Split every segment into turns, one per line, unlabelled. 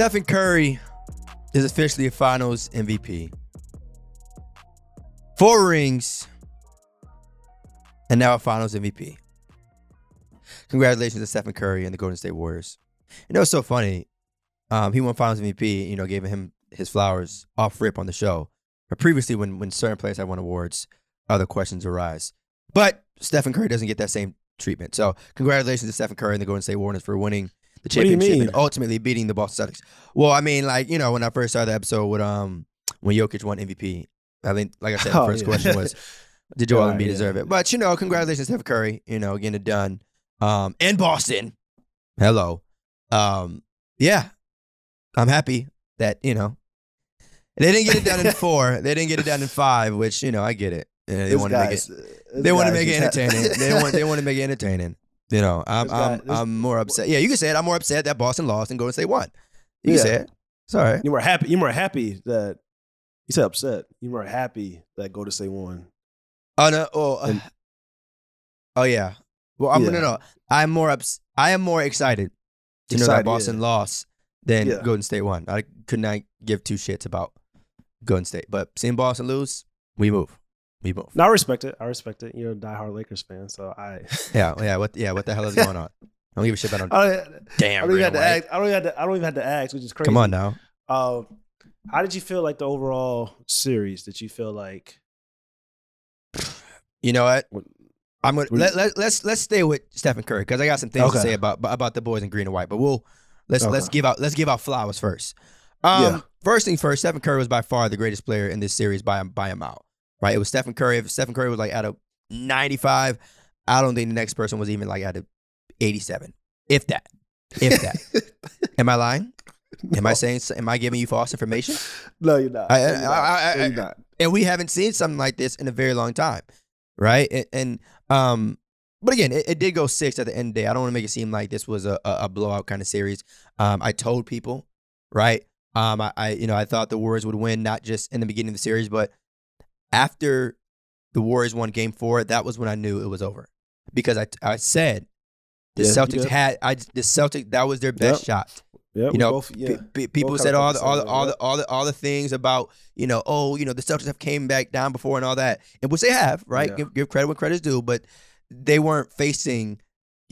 Stephen Curry is officially a finals MVP. Four rings, and now a finals MVP. Congratulations to Stephen Curry and the Golden State Warriors. You know, it's so funny. Um, he won finals MVP, you know, gave him his flowers off rip on the show. But previously, when, when certain players had won awards, other questions arise. But Stephen Curry doesn't get that same treatment. So, congratulations to Stephen Curry and the Golden State Warriors for winning the
What do you
championship
mean?
and ultimately beating the Boston Celtics. Well, I mean, like you know, when I first started the episode with um when Jokic won MVP, I think, like I said, the
Oh,
first
yeah.
question was, did Joel
Right,
Embiid
yeah.
deserve it? But you know, congratulations, Stephen Curry. You know, getting it done. Um, and Boston. Hello. Um, yeah, I'm happy that you know they didn't get it done in four. They didn't get it done in five, which you know I get it. Uh, they want to make it. They want to make it entertaining. they want. They want to make it entertaining. You know, I'm.
Guy-
I'm. I'm more upset. Yeah, you can say it. I'm more upset that Boston lost and Golden State won. You
Yeah.
can say it. It's all right.
You were happy. You were happy that you said upset. You were happy that Golden State won.
Oh no. Oh. uh,
And-
oh yeah. Well, I'm
Yeah.
no no. I'm more ups. I am more excited to know that Boston
yeah.
lost than
Yeah.
Golden State won. I could not give two shits about Golden State, but seeing Boston lose, we move. We move.
No, I respect it. I respect it. You're a diehard Lakers fan, so I.
Yeah. Yeah. What? Yeah. What the hell is going on? I don't give a shit about.
I don't,
Damn.
I don't even have to ask. I don't even have to. I don't even have to ask, which is crazy.
Come on now.
Uh, how did you feel like the overall series? Did you feel like
You know what? I'm gonna let, let, let's let's stay with Stephen Curry because I got some things to say about about the boys in green and white. But we'll let's let's give out let's give out flowers first. Um,
Yeah.
First thing first, Stephen Curry was by far the greatest player in this series by by a mile. Right? It was Stephen Curry. If Stephen Curry was like at a 95, I don't think the next person was even like at a 87, if that, if that. am I lying? Am I saying? Am I giving you false information?
no? You're not.
I-
No,
I-
you're not.
I-
you're not.
and we haven't seen something like this in a very long time, right? And, and um, but again, it, it did go six at the end of the day. I don't want to make it seem like this was a, a, a blowout kind of series. Um, I told people, right? Um, I, I you know I thought the Warriors would win not just in the beginning of the series, but after the Warriors won Game Four, that was when I knew it was over. Because I I said the
Yeah,
Celtics had I the Celtics that was their best
Yep.
shot.
Yeah,
you know,
both, yeah.
Pe- people said all the, all
the,
all the all the all the things about you know oh you know the Celtics have came back down before and all that and which they have right?
Yeah.
give, give credit when credit's due but they weren't facing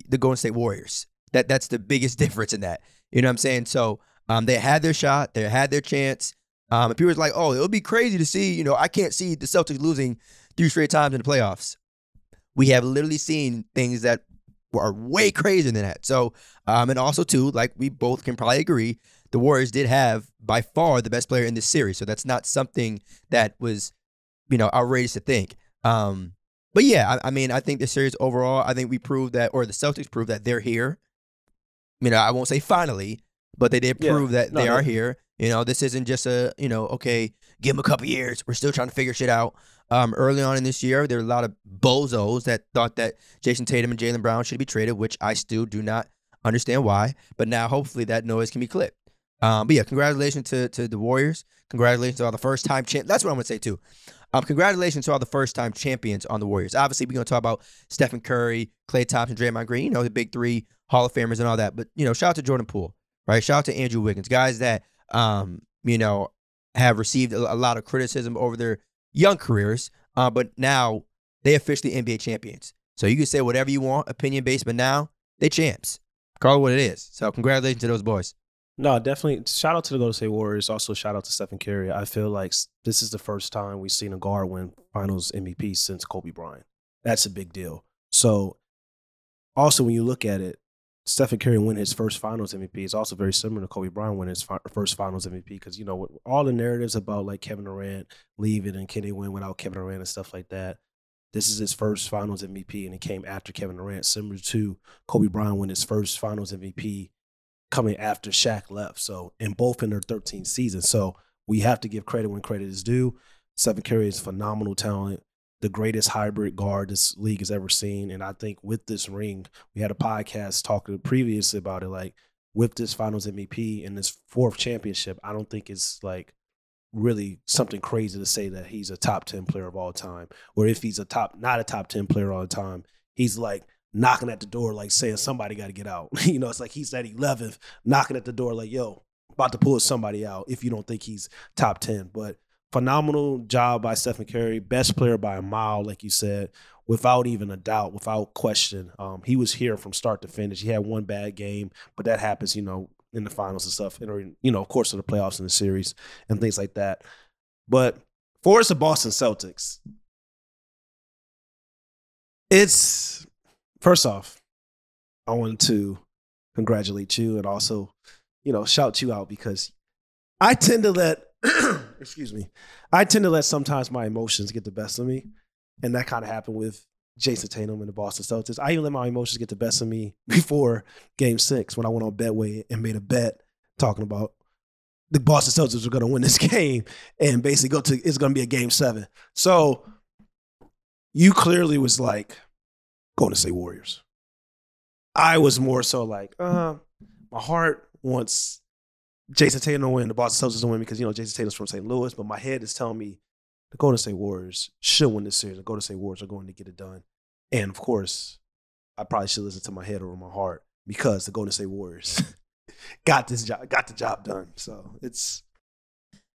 the Golden State Warriors. That that's the biggest difference in that. You know what I'm saying? So um they had their shot they had their chance um and people was like oh it would be crazy to see you know I can't see the Celtics losing three straight times in the playoffs we have literally seen things that are way crazier than that so um and also too like we both can probably agree the Warriors did have by far the best player in this series. So that's not something that was, you know, outrageous to think. Um, but yeah, I, I mean, I think the series overall, I think we proved that, or the Celtics proved that they're here. You know, I won't say finally, but they did
Yeah.
prove that
No,
they are here. You know, this isn't just a, you know, okay, give them a couple years. We're still trying to figure shit out. Um, early on in this year, there were a lot of bozos that thought that Jayson Tatum and Jaylen Brown should be traded, which I still do not understand why. But now, hopefully, that noise can be clipped. Um, but yeah, congratulations to to the Warriors. Congratulations to all the first time champ. That's what I'm gonna say too. Um, congratulations to all the first time champions on the Warriors. Obviously, we're gonna talk about Stephen Curry, Klay Thompson, Draymond Green. You know the big three Hall of Famers and all that. But you know, shout out to Jordan Poole, right? Shout out to Andrew Wiggins, guys that um, you know have received a, lot of criticism over their young careers, uh, but now they officially NBA champions. So you can say whatever you want, opinion based, but now they champs. Call it what it is. So congratulations to those boys.
No, definitely. Shout out to the Golden State Warriors. Also, shout out to Stephen Curry. I feel like this is the first time we've seen a guard win Finals MVP since Kobe Bryant. That's a big deal. So, also when you look at it, Stephen Curry win his first Finals MVP is also very similar to Kobe Bryant win his fi- first Finals MVP because you know all the narratives about like Kevin Durant leaving and can he win without Kevin Durant and stuff like that. This is his first Finals MVP, and it came after Kevin Durant, similar to Kobe Bryant win his first Finals MVP coming after Shaq left. So, and both in their 13th season. So, we have to give credit when credit is due. Stephen Curry is phenomenal talent, the greatest hybrid guard this league has ever seen. And I think with this ring, we had a podcast talking previously about it. Like with this Finals MVP and this fourth championship, I don't think it's like really something crazy to say that he's a top 10 player of all time. Or if he's a top, not a top 10 player all the time, he's like knocking at the door, like saying somebody got to get out. you know, it's like he's at 11th, knocking at the door, like, yo, about to pull somebody out if you don't think he's top 10. But phenomenal job by Stephen Curry, best player by a mile, like you said, without even a doubt, without question. Um, he was here from start to finish. He had one bad game, but that happens, you know, in the finals and stuff, or you know, of course, of the playoffs and the series and things like that. But for us, the Boston Celtics, it's first off, I wanted to congratulate you and also, you know, shout you out because I tend to let, excuse me, I tend to let sometimes my emotions get the best of me. And that kind of happened with Jayson Tatum and the Boston Celtics. I even let my emotions get the best of me before game six when I went on Betway and made a bet talking about the Boston Celtics were going to win this game and basically go to, it's going to be a game seven. So you clearly was like, going to say Warriors. I was more so like, uh, my heart wants Jayson Tatum to win, the Boston Celtics to win because you know Jayson Tatum's from St. Louis, but my head is telling me the Golden State Warriors should win this series. The Golden State Warriors are going to get it done, and of course, I probably should listen to my head over my heart because the Golden State Warriors got this job, got the job done. So it's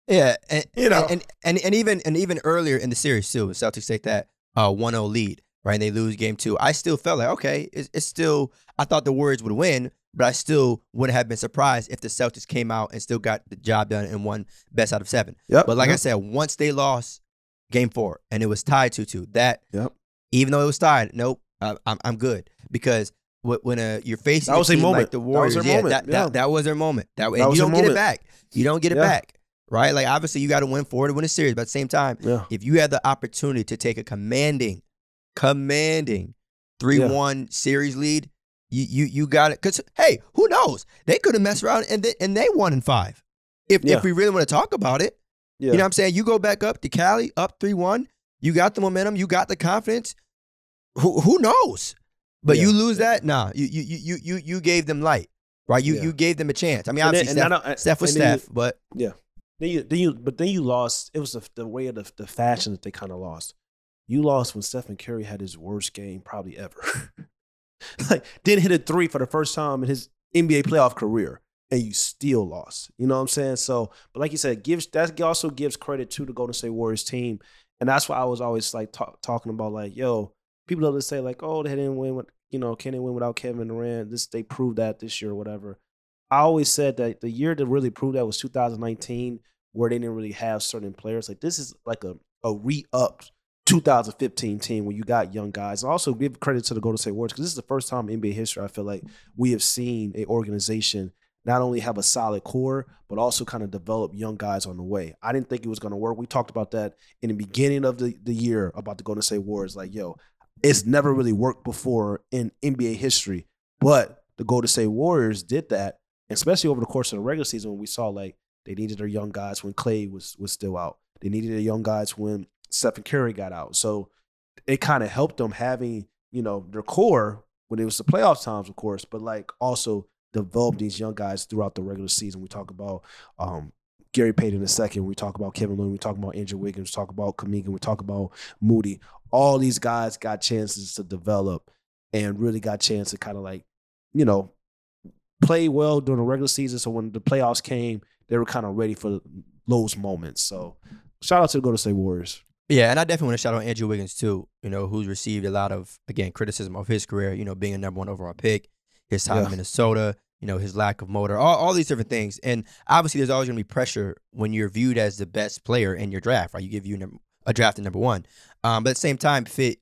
Yeah, and
You know.
and, and and even and even earlier in the series too, when Celtics take that uh 1-0 lead, right? And they lose game two. I still felt like okay, it's, it's still. I thought the Warriors would win, but I still wouldn't have been surprised if the Celtics came out and still got the job done and won best out of seven.
yep.
But like I said, once they lost game four and it was tied two two, that
Yep.
even though it was tied, nope, I, I'm I'm good because when uh, you're facing
That was
a
moment.
like the
That was their
yeah,
moment.
That,
Yeah.
that that was their moment. That, and
That
you don't get it back. You don't get it
Yeah.
back, right? Like obviously you got to win four to win a series, but at the same time,
yeah.
if you had the opportunity to take a commanding, commanding three one series lead, you you you got it. Because hey, who knows? They could have messed around and they, and they won in five. If
Yeah.
if we really want to talk about it,
Yeah.
you know what I'm saying? You go back up to Cali, up three one. You got the momentum. You got the confidence. Who who knows? But
Yeah.
you lose that, nah. You you you you you gave them light, right? You you gave them a chance. I mean,
then-
obviously
and
Steph,
I don't-
Steph was
then you-
Steph, but Yeah.
Then you, then you, but then you lost. It was the, the way of the, the fashion that they kind of lost. You lost when Stephen Curry had his worst game probably ever. like didn't hit a three for the first time in his NBA playoff career, and you still lost. You know what I'm saying? So, but like you said, gives that also gives credit to the Golden State Warriors team, and that's why I was always like talk, talking about like, yo, people always say like, oh, they didn't win with, you know, can they win without Kevin Durant? This they proved that this year or whatever. I always said that the year to really prove that was 2019, where they didn't really have certain players. Like this is like a a re-upped 2015 team when you got young guys. And also give credit to the Golden State Warriors because this is the first time in NBA history I feel like we have seen an organization not only have a solid core but also kind of develop young guys on the way. I didn't think it was going to work. We talked about that in the beginning of the, the year about the Golden State Warriors. Like, yo, it's never really worked before in NBA history, but the Golden State Warriors did that, especially over the course of the regular season when we saw like they needed their young guys when Klay was was still out. They needed their young guys when Stephen Curry got out. So it kind of helped them having, you know, their core when it was the playoff times, of course, but like also develop these young guys throughout the regular season. We talk about um, Gary Payton in a second. We talk about Kevin Looney. We talk about Andrew Wiggins. We talk about Kuminga. We talk about Moody. All these guys got chances to develop and really got chance to kind of like, you know, play well during the regular season. So when the playoffs came, they were kind of ready for those moments. So shout out to the Golden State Warriors.
Yeah, and I definitely want to shout out Andrew Wiggins too. You know, who's received a lot of again criticism of his career. You know, being a number one overall pick, his time
Yeah.
in Minnesota. You know, his lack of motor, all, all these different things. And obviously, there's always going to be pressure when you're viewed as the best player in your draft. Right, you give you a draft at number one, um, but at the same time, fit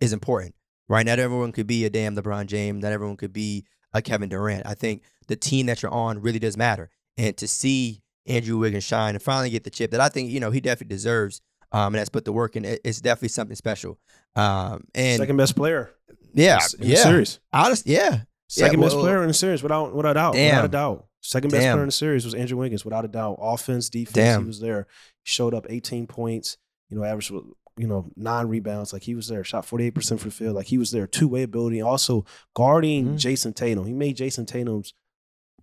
is important. Right, not everyone could be a damn LeBron James. Not everyone could be a Kevin Durant. I think the team that you're on really does matter. And to see Andrew Wiggins shine and finally get the chip that I think you know he definitely deserves um, and that's put the work in. It, it's definitely something special. Um, and
Second best player.
yeah,
in the
yeah,
series.
honest, yeah,
Second
Yeah,
best
well-
player in the series without without a doubt.
Damn.
Without a doubt. Second best
Damn.
player in the series was Andrew Wiggins, without a doubt. Offense, defense,
Damn.
he was there. He showed up 18 points, you know, average you know, nine rebounds. Like he was there, shot 48% for the field. Like he was there, two-way ability. Also guarding
Mhm.
Jayson Tatum. He made Jayson Tatum's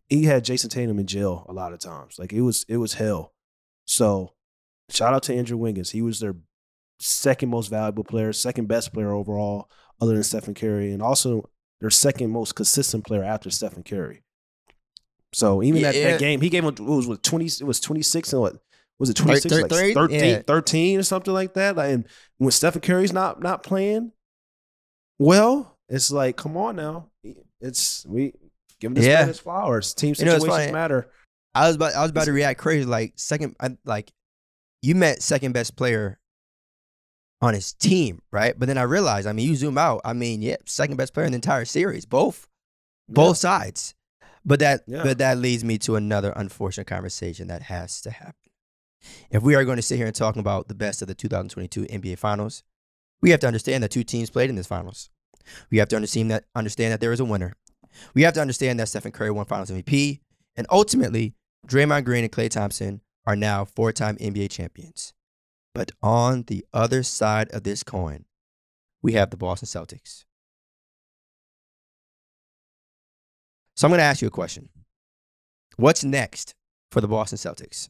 he had Jayson Tatum in jail a lot of times. Like it was it was hell. So shout out to Andrew Wiggins. He was their second most valuable player, second best player overall, other than Stephen Curry, and also their second most consistent player after Stephen Curry. So even that,
Yeah.
that game, he gave him what was what twenty. It was twenty six and what was it twenty six? Like 13,
yeah.
13 or something like that. Like, and when Stephen Curry's not not playing, well, it's like come on now. It's we give him this
Yeah.
man his flowers. Team
You know,
situations matter.
I was about I was about to react crazy like second I, like you met second best player on his team, right? But then I realized, I mean, you zoom out, I mean, yeah, second best player in the entire series, both both sides. But that
Yeah.
but that leads me to another unfortunate conversation that has to happen. If we are going to sit here and talk about the best of the 2022 NBA Finals, we have to understand that two teams played in this finals. We have to understand that understand that there is a winner. We have to understand that Stephen Curry won Finals MVP, and ultimately, Draymond Green and Klay Thompson are now four-time NBA champions. But on the other side of this coin, we have the Boston Celtics. So I'm going to ask you a question. What's next for the Boston Celtics?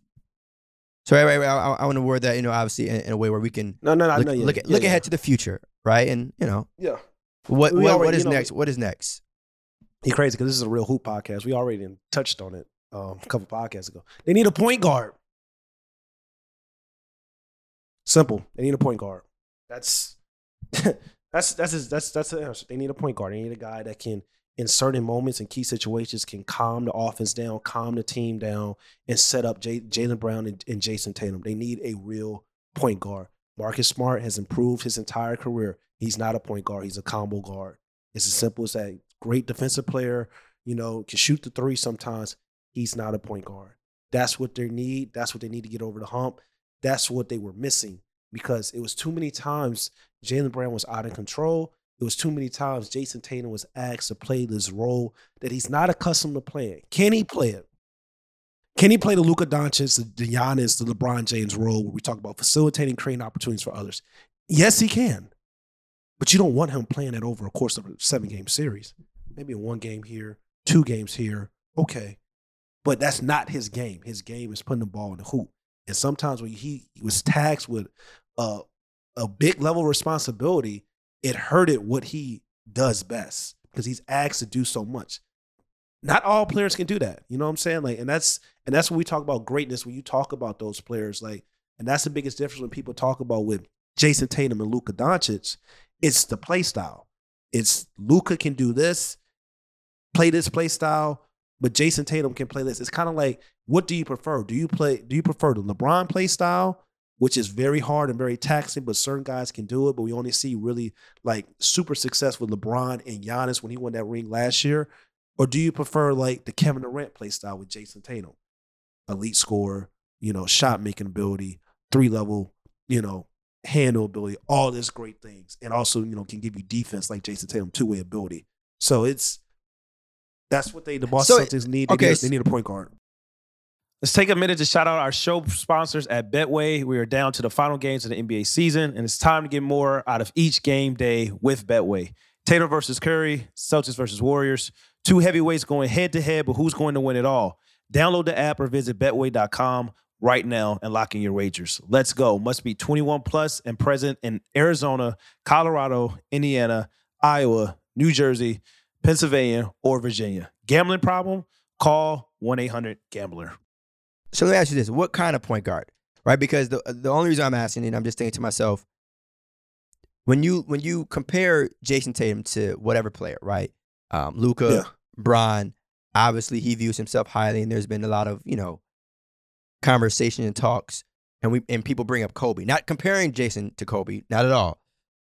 So wait, wait, wait, I, I want to word that, you know, obviously in, in a way where we can
No, no, no.
Look,
know. Yeah,
look,
yeah,
look
yeah.
ahead to the future, right? And you know,
Yeah,
what what,
already-
what is
you know,
next? What is next?
he crazy because this is a real hoop podcast. We already touched on it um, a couple podcasts ago. They need a point guard. Simple. They need a point guard. That's that's that's his, that's that's the answer. They need a point guard. They need a guy that can, in certain moments and key situations, can calm the offense down, calm the team down, and set up Jaylen Brown and, and Jayson Tatum. They need a real point guard. Marcus Smart has improved his entire career. He's not a point guard. He's a combo guard. It's as simple as that. Great defensive player, you know, can shoot the three sometimes. He's not a point guard. That's what they need. That's what they need to get over the hump. That's what they were missing because it was too many times Jaylen Brown was out of control. It was too many times Jayson Tatum was asked to play this role that he's not accustomed to playing. Can he play it? Can he play the Luka Doncic, the Giannis, the LeBron James role where we talk about facilitating, creating opportunities for others? Yes, he can. But you don't want him playing it over a course of a seven game series. Maybe one game here, two games here. Okay. But that's not his game. His game is putting the ball in the hoop. And sometimes when he, was taxed with a, a big level of responsibility, it hurted what he does best because he's asked to do so much. Not all players can do that. You know what I'm saying? Like, and that's and that's when we talk about greatness. When you talk about those players, like, and that's the biggest difference when people talk about with Jayson Tatum and Luka Doncic. It's the play style. It's Luka can do this, play this play style, but Jayson Tatum can play this. It's kind of like, what do you prefer? Do you play? Do you prefer the LeBron play style, which is very hard and very taxing, but certain guys can do it. But we only see really like super success with LeBron and Giannis when he won that ring last year. Or do you prefer like the Kevin Durant play style with Jayson Tatum, elite scorer, you know, shot making ability, three level, you know, handle ability, all this great things, and also you know can give you defense like Jayson Tatum, two way ability. So it's that's what they the Boston
So,
Celtics need. They,
okay,
need. they need a point guard.
Let's take a minute to shout out our show sponsors at Betway. We are down to the final games of the NBA season, and it's time to get more out of each game day with Betway. Tatum versus Curry, Celtics versus Warriors. Two heavyweights going head to head, but who's going to win it all? Download the app or visit betway.com right now and lock in your wagers. Let's go. Must be 21 plus and present in Arizona, Colorado, Indiana, Iowa, New Jersey, Pennsylvania, or Virginia. Gambling problem? Call 1 800 Gambler.
So let me ask you this: What kind of point guard, right? Because the the only reason I'm asking, and I'm just thinking to myself, when you when you compare Jayson Tatum to whatever player, right? Um, Luka,
Yeah.
Bron, obviously he views himself highly, and there's been a lot of you know conversation and talks, and we and people bring up Kobe. Not comparing Jayson to Kobe, not at all,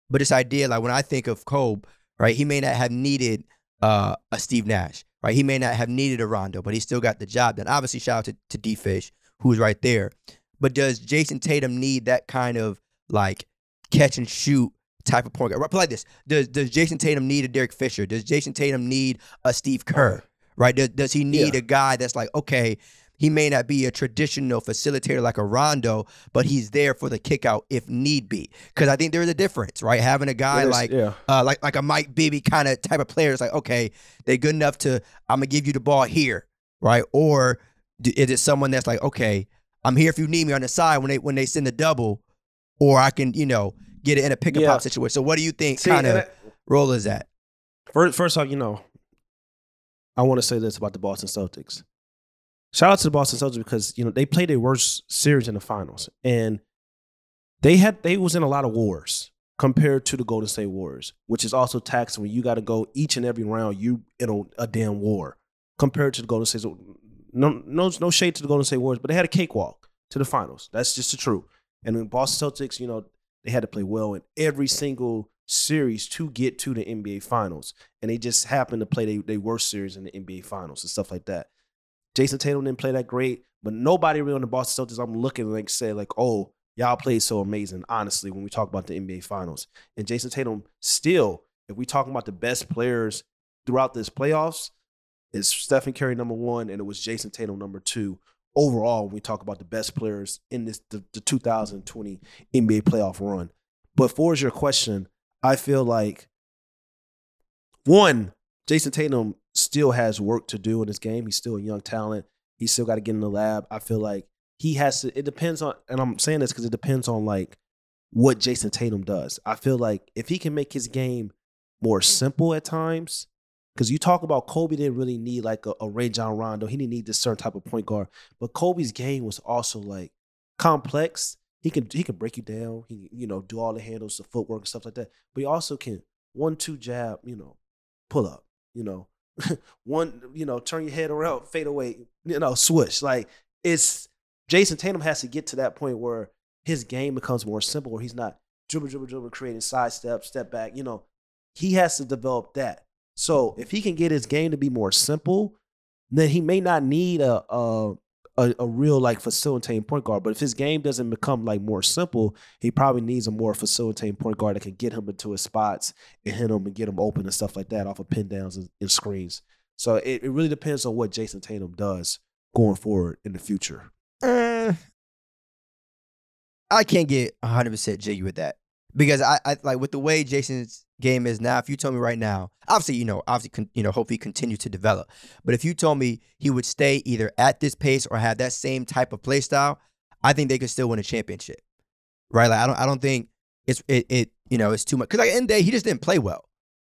but this idea like when I think of Kobe, right? He may not have needed uh, a Steve Nash, right? He may not have needed a Rondo, but he still got the job done. Obviously, shout out to, to D Fish, who's right there. But does Jayson Tatum need that kind of like catch and shoot type of point guard? Right, like this: Does does Jayson Tatum need a Derek Fisher? Does Jayson Tatum need a Steve Kerr? Right? Does does he need
Yeah.
a guy that's like okay? He may not be a traditional facilitator like a Rondo, but he's there for the kick out if need be. Because I think there's a difference, right? Having a guy
There's-
like
yeah.
uh, like like a Mike Bibby kind of type of player. It's like, okay, they're good enough to I'm gonna give you the ball here, right? Or is it someone that's like, okay, I'm here if you need me on the side when they when they send the double, or I can you know get it in a pick and
Yeah.
pop situation. So what do you think kind of role is that?
First, first off, you know, I want to say this about the Boston Celtics. Shout out to the Boston Celtics because you know they played their worst series in the finals, and they had they was in a lot of wars compared to the Golden State Warriors, which is also taxing when you got to go each and every round you in a, a, damn war compared to the Golden State. No, no, no shade to the Golden State Warriors, but they had a cakewalk to the finals. That's just the truth. And in Boston Celtics, you know, they had to play well in every single series to get to the NBA Finals, and they just happened to play their worst series in the NBA Finals and stuff like that. Jayson Tatum didn't play that great, but nobody really on the Boston Celtics. I'm looking like say like, oh, y'all played so amazing. Honestly, when we talk about the NBA Finals, and Jayson Tatum still, if we talking about the best players throughout this playoffs, is Stephen Curry number one, and it was Jayson Tatum number two overall when we talk about the best players in this the, the 2020 NBA playoff run. But for your question, I feel like one, Jayson Tatum still has work to do in this game. He's still a young talent. He's still got to get in the lab. I feel like he has to. It depends on, and I'm saying this because it depends on like what Jayson Tatum does. I feel like if he can make his game more simple at times, because you talk about Kobe didn't really need like a, a Rajon Rondo. He didn't need this certain type of point guard. But Kobe's game was also like complex. He can he can break you down. He you know do all the handles, the footwork and stuff like that. But he also can one two jab, you know, pull up, you know, one you know turn your head around, fade away, you know, switch. Like it's Jayson Tatum has to get to that point where his game becomes more simple, where he's not dribble dribble dribble creating side step, step back. You know, he has to develop that. So if he can get his game to be more simple, then he may not need a a, a, a real like facilitating point guard. But if his game doesn't become like more simple, he probably needs a more facilitating point guard that can get him into his spots and hit him and get him open and stuff like that off of pin downs and, and screens. So it, it really depends on what Jayson Tatum does going forward in the future. Uh,
I can't get 100% jiggy with that because I, I like with the way Jayson's game is now. If you told me right now, obviously, you know, obviously, con, you know, hope he continue to develop. But if you told me he would stay either at this pace or have that same type of play style, I think they could still win a championship, right? Like I don't, I don't think it's it, it you know, it's too much because like, end the day, he just didn't play well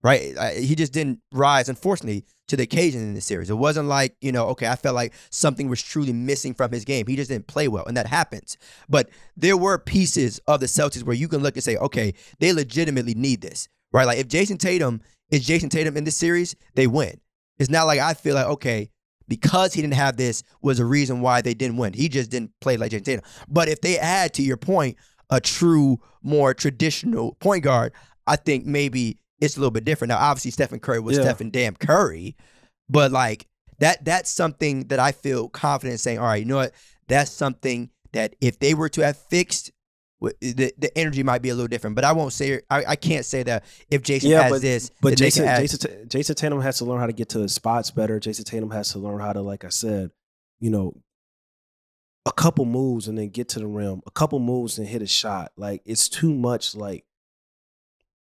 right? He just didn't rise, unfortunately, to the occasion in the series. It wasn't like, you know, okay, I felt like something was truly missing from his game. He just didn't play well, and that happens. But there were pieces of the Celtics where you can look and say, okay, they legitimately need this, right? Like if Jayson Tatum is Jayson Tatum in this series, they win. It's not like I feel like, okay, because he didn't have this was a reason why they didn't win. He just didn't play like Jayson Tatum. But if they add, to your point, a true, more traditional point guard, I think maybe it's a little bit different. Now, obviously, Stephen Curry was yeah. Stephen damn Curry, but like that that's something that I feel confident saying, all right, you know what? That's something that if they were to have fixed, the, the energy might be a little different. But I won't say I, I can't say that if Jayson yeah, has
but,
this,
but Jayson, add, Jayson Jayson Tatum has to learn how to get to the spots better. Jayson Tatum has to learn how to, like I said, you know, a couple moves and then get to the rim, a couple moves and hit a shot. Like it's too much like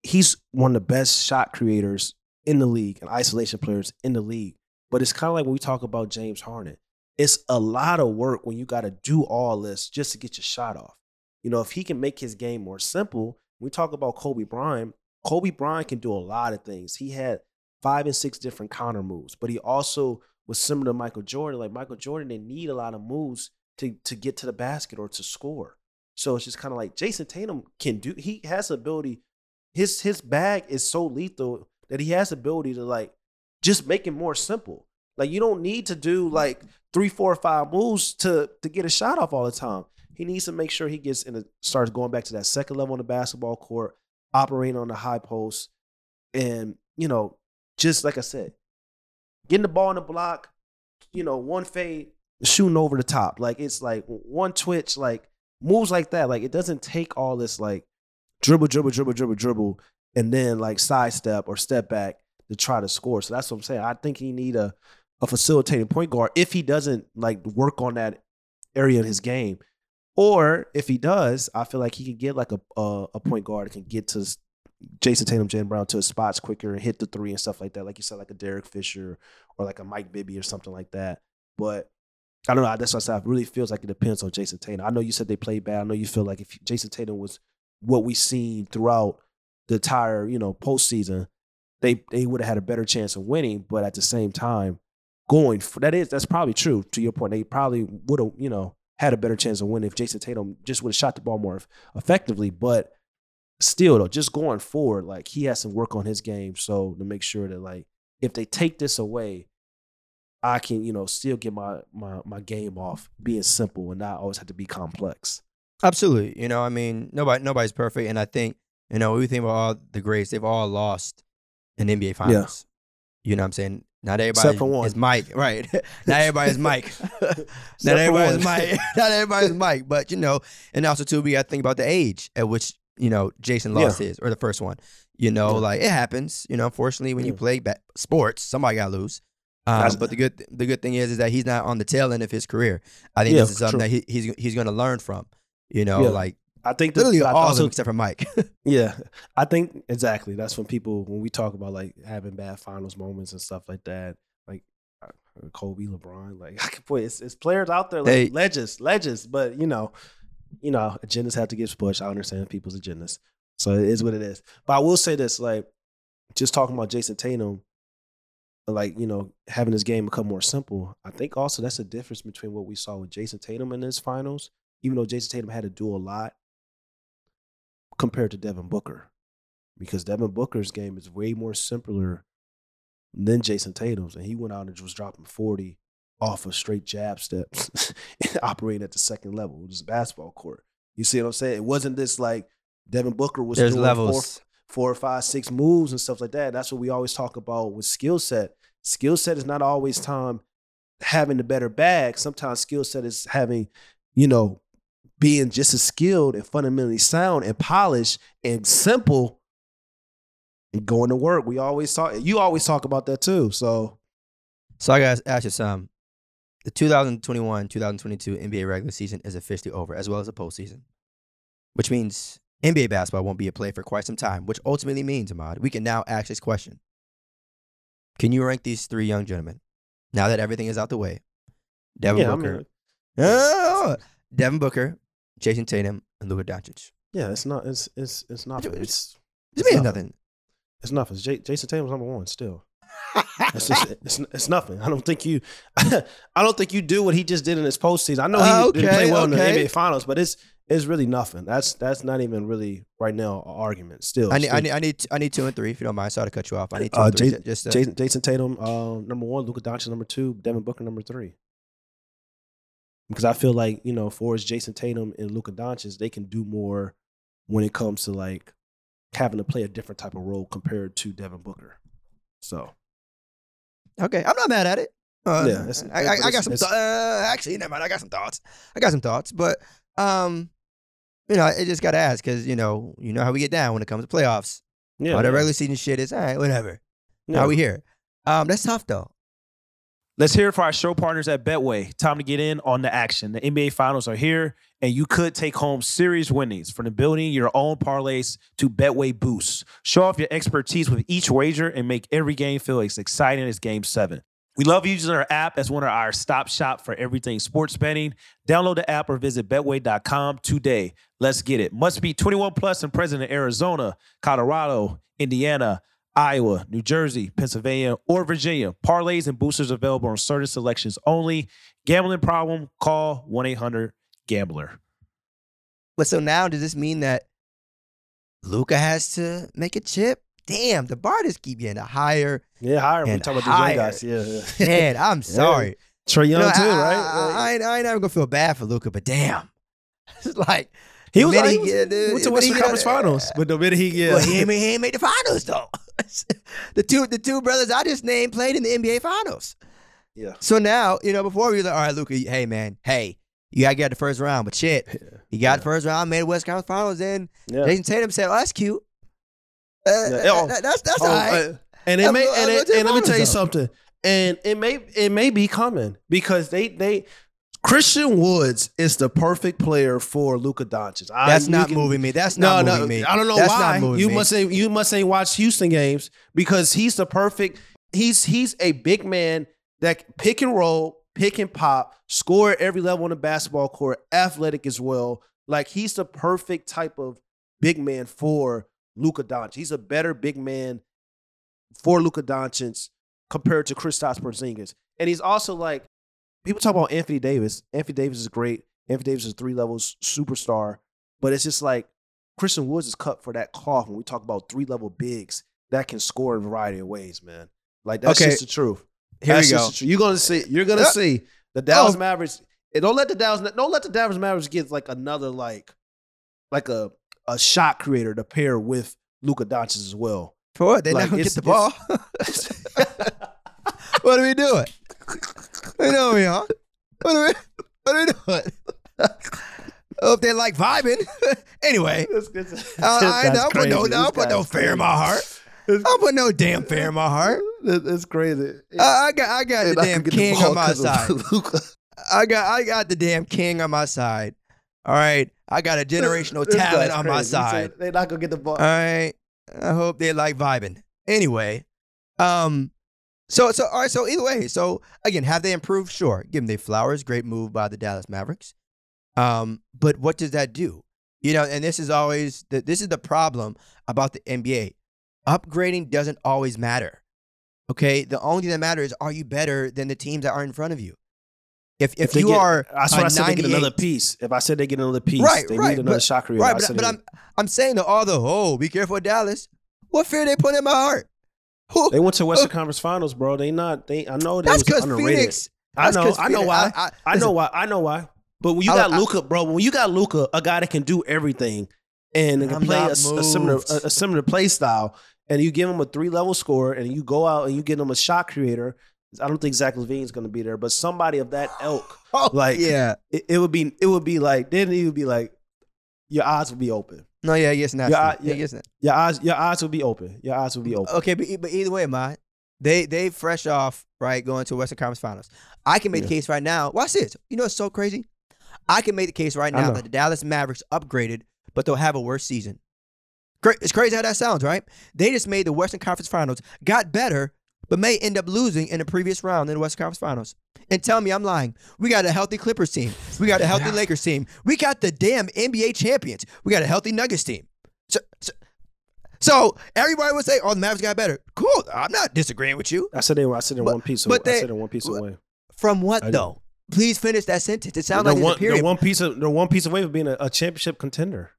he's one of the best shot creators in the league and isolation players in the league. But it's kind of like when we talk about James Harden. It's a lot of work when you got to do all this just to get your shot off. You know, if he can make his game more simple, we talk about Kobe Bryant. Kobe Bryant can do a lot of things. He had five and six different counter moves, but he also was similar to Michael Jordan. Like Michael Jordan didn't need a lot of moves to, to get to the basket or to score. So it's just kind of like Jayson Tatum can do, he has the ability his his bag is so lethal that he has the ability to like just make it more simple. Like you don't need to do mm-hmm. like three, four, five moves to to get a shot off all the time. He needs to make sure he gets in a starts going back to that second level on the basketball court, operating on the high post, and you know, just like I said, getting the ball in the block, you know, one fade, shooting over the top. Like it's like one twitch, like moves like that. Like it doesn't take all this like dribble, dribble, dribble, dribble, dribble, and then like sidestep or step back to try to score. So that's what I'm saying. I think he need a a facilitating point guard if he doesn't like work on that area in his game. Or if he does, I feel like he could get like a a, a point guard that can get to Jayson Tatum, Jaylen Brown to his spots quicker and hit the three and stuff like that. Like you said, like a Derek Fisher or like a Mike Bibby or something like that. But I don't know. That's what I said. It really feels like it depends on Jayson Tatum. I know you said they played bad. I know you feel like if Jayson Tatum was what we've seen throughout the entire, you know, postseason, they they would have had a better chance of winning. But at the same time, going for that is that's probably true to your point. They probably would have, you know, had a better chance of winning if Jayson Tatum just would have shot the ball more effectively. But still, though, just going forward, like he has to work on his game. So to make sure that like if they take this away, I can, you know, still get my my my game off being simple and not always have to be complex.
Absolutely. You know, I mean, nobody nobody's perfect, and I think you know we think about all the greats, they've all lost in NBA finals. You know what I'm saying? Not everybody
Except for one.
is Mike, right? Not everybody is Mike. Not everybody is. Mike. Not everybody is Mike. But you know, and also too, we got to think about the age at which you know Jayson
Yeah.
lost his or the first one. You know,
Yeah.
like it happens. You know, unfortunately, when you play ba- sports, somebody got to lose. Um, but the good the good thing is is that he's not on the tail end of his career. I think
Yeah,
this is something
true.
that he, he's he's going to learn from. You know,
Yeah.
like
I think that
literally all of
also
them except for Mike.
Yeah, I think exactly. That's when people when we talk about like having bad finals moments and stuff like that, like uh, Kobe, LeBron, like I can put it's, it's players out there like
Hey.
legends, legends. But you know, you know, agendas have to get pushed. I understand people's agendas, so it is what it is. But I will say this, like just talking about Jayson Tatum, like you know, having his game become more simple. I think also that's a difference between what we saw with Jayson Tatum in his finals, even though Jayson Tatum had to do a lot compared to Devin Booker. Because Devin Booker's game is way more simpler than Jayson Tatum's. And he went out and was dropping 40 off of straight jab steps operating at the second level. Was a basketball court. You see what I'm saying? It wasn't this like Devin Booker was
There's
doing
levels.
Four, four or five, six moves and stuff like that. That's what we always talk about with skill set. Skill set is not always time having the better bag. Sometimes skill set is having, you know, being just as skilled and fundamentally sound and polished and simple and going to work. We always talk. You always talk about that too. So
So I got to ask you some. The 2021-2022 NBA regular season is officially over, as well as the postseason, which means NBA basketball won't be a play for quite some time. Which ultimately means, Ahmad, we can now ask this question: Can you rank these three young gentlemen now that everything is out the way? Devin
yeah, I
Booker,
mean,
Oh, Devin Booker, Jayson Tatum, and Luka Doncic.
yeah, it's not. It's it's it's not.
It's-
It's It's
means
nothing.
nothing.
it's nothing. J- Jayson Tatum's number one still. It's just it's, it's nothing. I don't think you I don't think you do what he just did in his postseason. I know he
Uh,
didn't play well in the NBA finals, but it's it's really nothing. That's that's not even really right now an argument. Still,
I need, I need, I need, I need two and three. If you don't mind, sorry to cut you off. I need two
Uh,
and three.
Jason-
just, uh,
Jason, Jayson Tatum, uh, number one, Luka Doncic, number two, Devin Booker, number three. Because I feel like you know, for as Jayson Tatum and Luka Doncic, they can do more when it comes to like having to play a different type of role compared to Devin Booker. So
Okay, I'm not mad at it. Uh,
Yeah, it's-
I, I, I got some.
it's-
Th- uh, actually, never mind. I got some thoughts. I got some thoughts, but um, you know, I just got to ask because you know, you know how we get down when it comes to playoffs.
yeah,
all the regular season shit is all right, whatever.
Yeah.
How we here? Um, that's tough though.
Let's hear it for our show partners at Betway. Time to get in on the action. The NBA Finals are here, and you could take home serious winnings from the building your own parlays to Betway Boosts. Show off your expertise with each wager and make every game feel as exciting as Game 7. We love using our app as one of our stop shop for everything sports betting. Download the app or visit betway.com today. Let's get it. Must be 21 plus and present in Arizona, Colorado, Indiana, Iowa, New Jersey, Pennsylvania, or Virginia. Parlays and boosters available on certain selections only. Gambling problem? Call 1 800 Gambler.
But so now, does this mean that Luka has to make a chip? Damn, the bar just keep getting higher.
Yeah, higher. We
And
talk about these young guys. Yeah, yeah.
Man, I'm sorry.
Trae Young
You know,
too,
I,
right?
I, I, ain't- I ain't never gonna feel bad for Luka, but damn, it's like
he was,
the minute
he was
get- the
went to Western Conference Finals, but the minute he yeah,
Well, he ain't, he ain't made the finals though. the two the two brothers I just named played in the NBA finals.
yeah,
So now, you know, before we were like, all right, Luka, hey man, hey, you gotta get the first round, but shit, he got
Yeah.
the first round, made West Conference Finals. Then
yeah.
Jayson Tatum said, "Oh, that's cute. Uh,
Yeah, oh,
that- that's that's
Oh,
all right."
uh, and it may and, it, and let me tell you something. And it may it may be coming because they they Christian Woods is the perfect player for Luka Doncic. I-
that's not
can-
moving me. That's not
no,
moving me.
I don't know
That's
why. You
me.
must say you must ain't watch Houston games because he's the perfect. He's he's a big man that pick and roll, pick and pop, score at every level on the basketball court, athletic as well. Like he's the perfect type of big man for Luka Doncic. He's a better big man for Luka Doncic compared to Kristaps Porzingis. And he's also like people talk about Anthony Davis. Anthony Davis is great. Anthony Davis is three levels superstar, but it's just like Christian Woods is cut for that cloth when we talk about three level bigs that can score in a variety of ways, man. Like that's
Okay.
just the truth.
Here
that's
we go.
the truth. You're gonna see. You're gonna
Uh,
see the Dallas
oh.
Mavericks. Don't let the Dallas. Don't let the Dallas Mavericks get like another like, like a a shot creator to pair with Luka Doncic as well.
For what? They're
Like,
not gonna get the ball. what are we doing? Are we on? What are we? What are we doing? I hope they like vibing. anyway, I, I don't put no, I don't put no fear in my heart. I don't put no damn fear in my heart.
It's crazy.
I, I got, I got the
And I
damn king
ball
on my side. I got, I got the damn king on my side. All right, I got a generational
This
talent on my
crazy. Said
side.
They're not gonna get the ball.
All right. I hope they like vibing. Anyway, um, so so all right. So either way, so again, have they improved? Sure. Give them their flowers. Great move by the Dallas Mavericks. Um, but what does that do? You know, and this is always the, this is the problem about the NBA. Upgrading doesn't always matter. Okay, the only thing that matters is are you better than the teams that are in front of you? If if,
they
you
get-
are
that's I said they get another piece. If I said they get another piece,
right,
they
right,
need another
but,
shot creator.
Right, but, but I'm I'm saying to all the oh, be careful with Dallas. What fear they put in my heart? Who?
They went to Western Conference Finals, bro. They not. They. I know they
That's
was underrated.
Phoenix.
I know. I know
Phoenix-
why.
I, I,
I know why. I know why. But when you got Luka, bro. When you got Luka, a guy that can do everything and can
I'm
play a, a similar a, a similar play style, and you give him a three level score, and you go out and you get him a shot creator. I don't think Zach LaVine's going to be there, but somebody of that ilk,
Oh,
like-
yeah.
it, it would be. It would be like then it would be like your eyes would be open.
No, yeah, yes, not.
Yeah,
Yeah, yes, not.
Your eyes. Your eyes will be open. Your eyes will be open.
Okay, but, but either way, man, they they fresh off right going to Western Conference Finals. I can make the case right now. Watch this. You know what's so crazy? I can make the case right now that the Dallas Mavericks upgraded, but they'll have a worse season. Cra- It's crazy how that sounds, right? They just made the Western Conference Finals, got better, but may end up losing in the previous round in the Western Conference Finals. And tell me I'm lying. We got a healthy Clippers team. We got a healthy Lakers team. We got the damn NBA champions. We got a healthy Nuggets team. So, so, so everybody would say, "Oh, the Mavericks got better." Cool. I'm not disagreeing with you.
I said they were. I said they're
But-
one piece.
but
Away. I
they-
said they're one piece away.
From what
I-
though? Please finish that sentence. It sounds like
one,
period.
They're one piece of. They're one piece away from being a, a championship contender.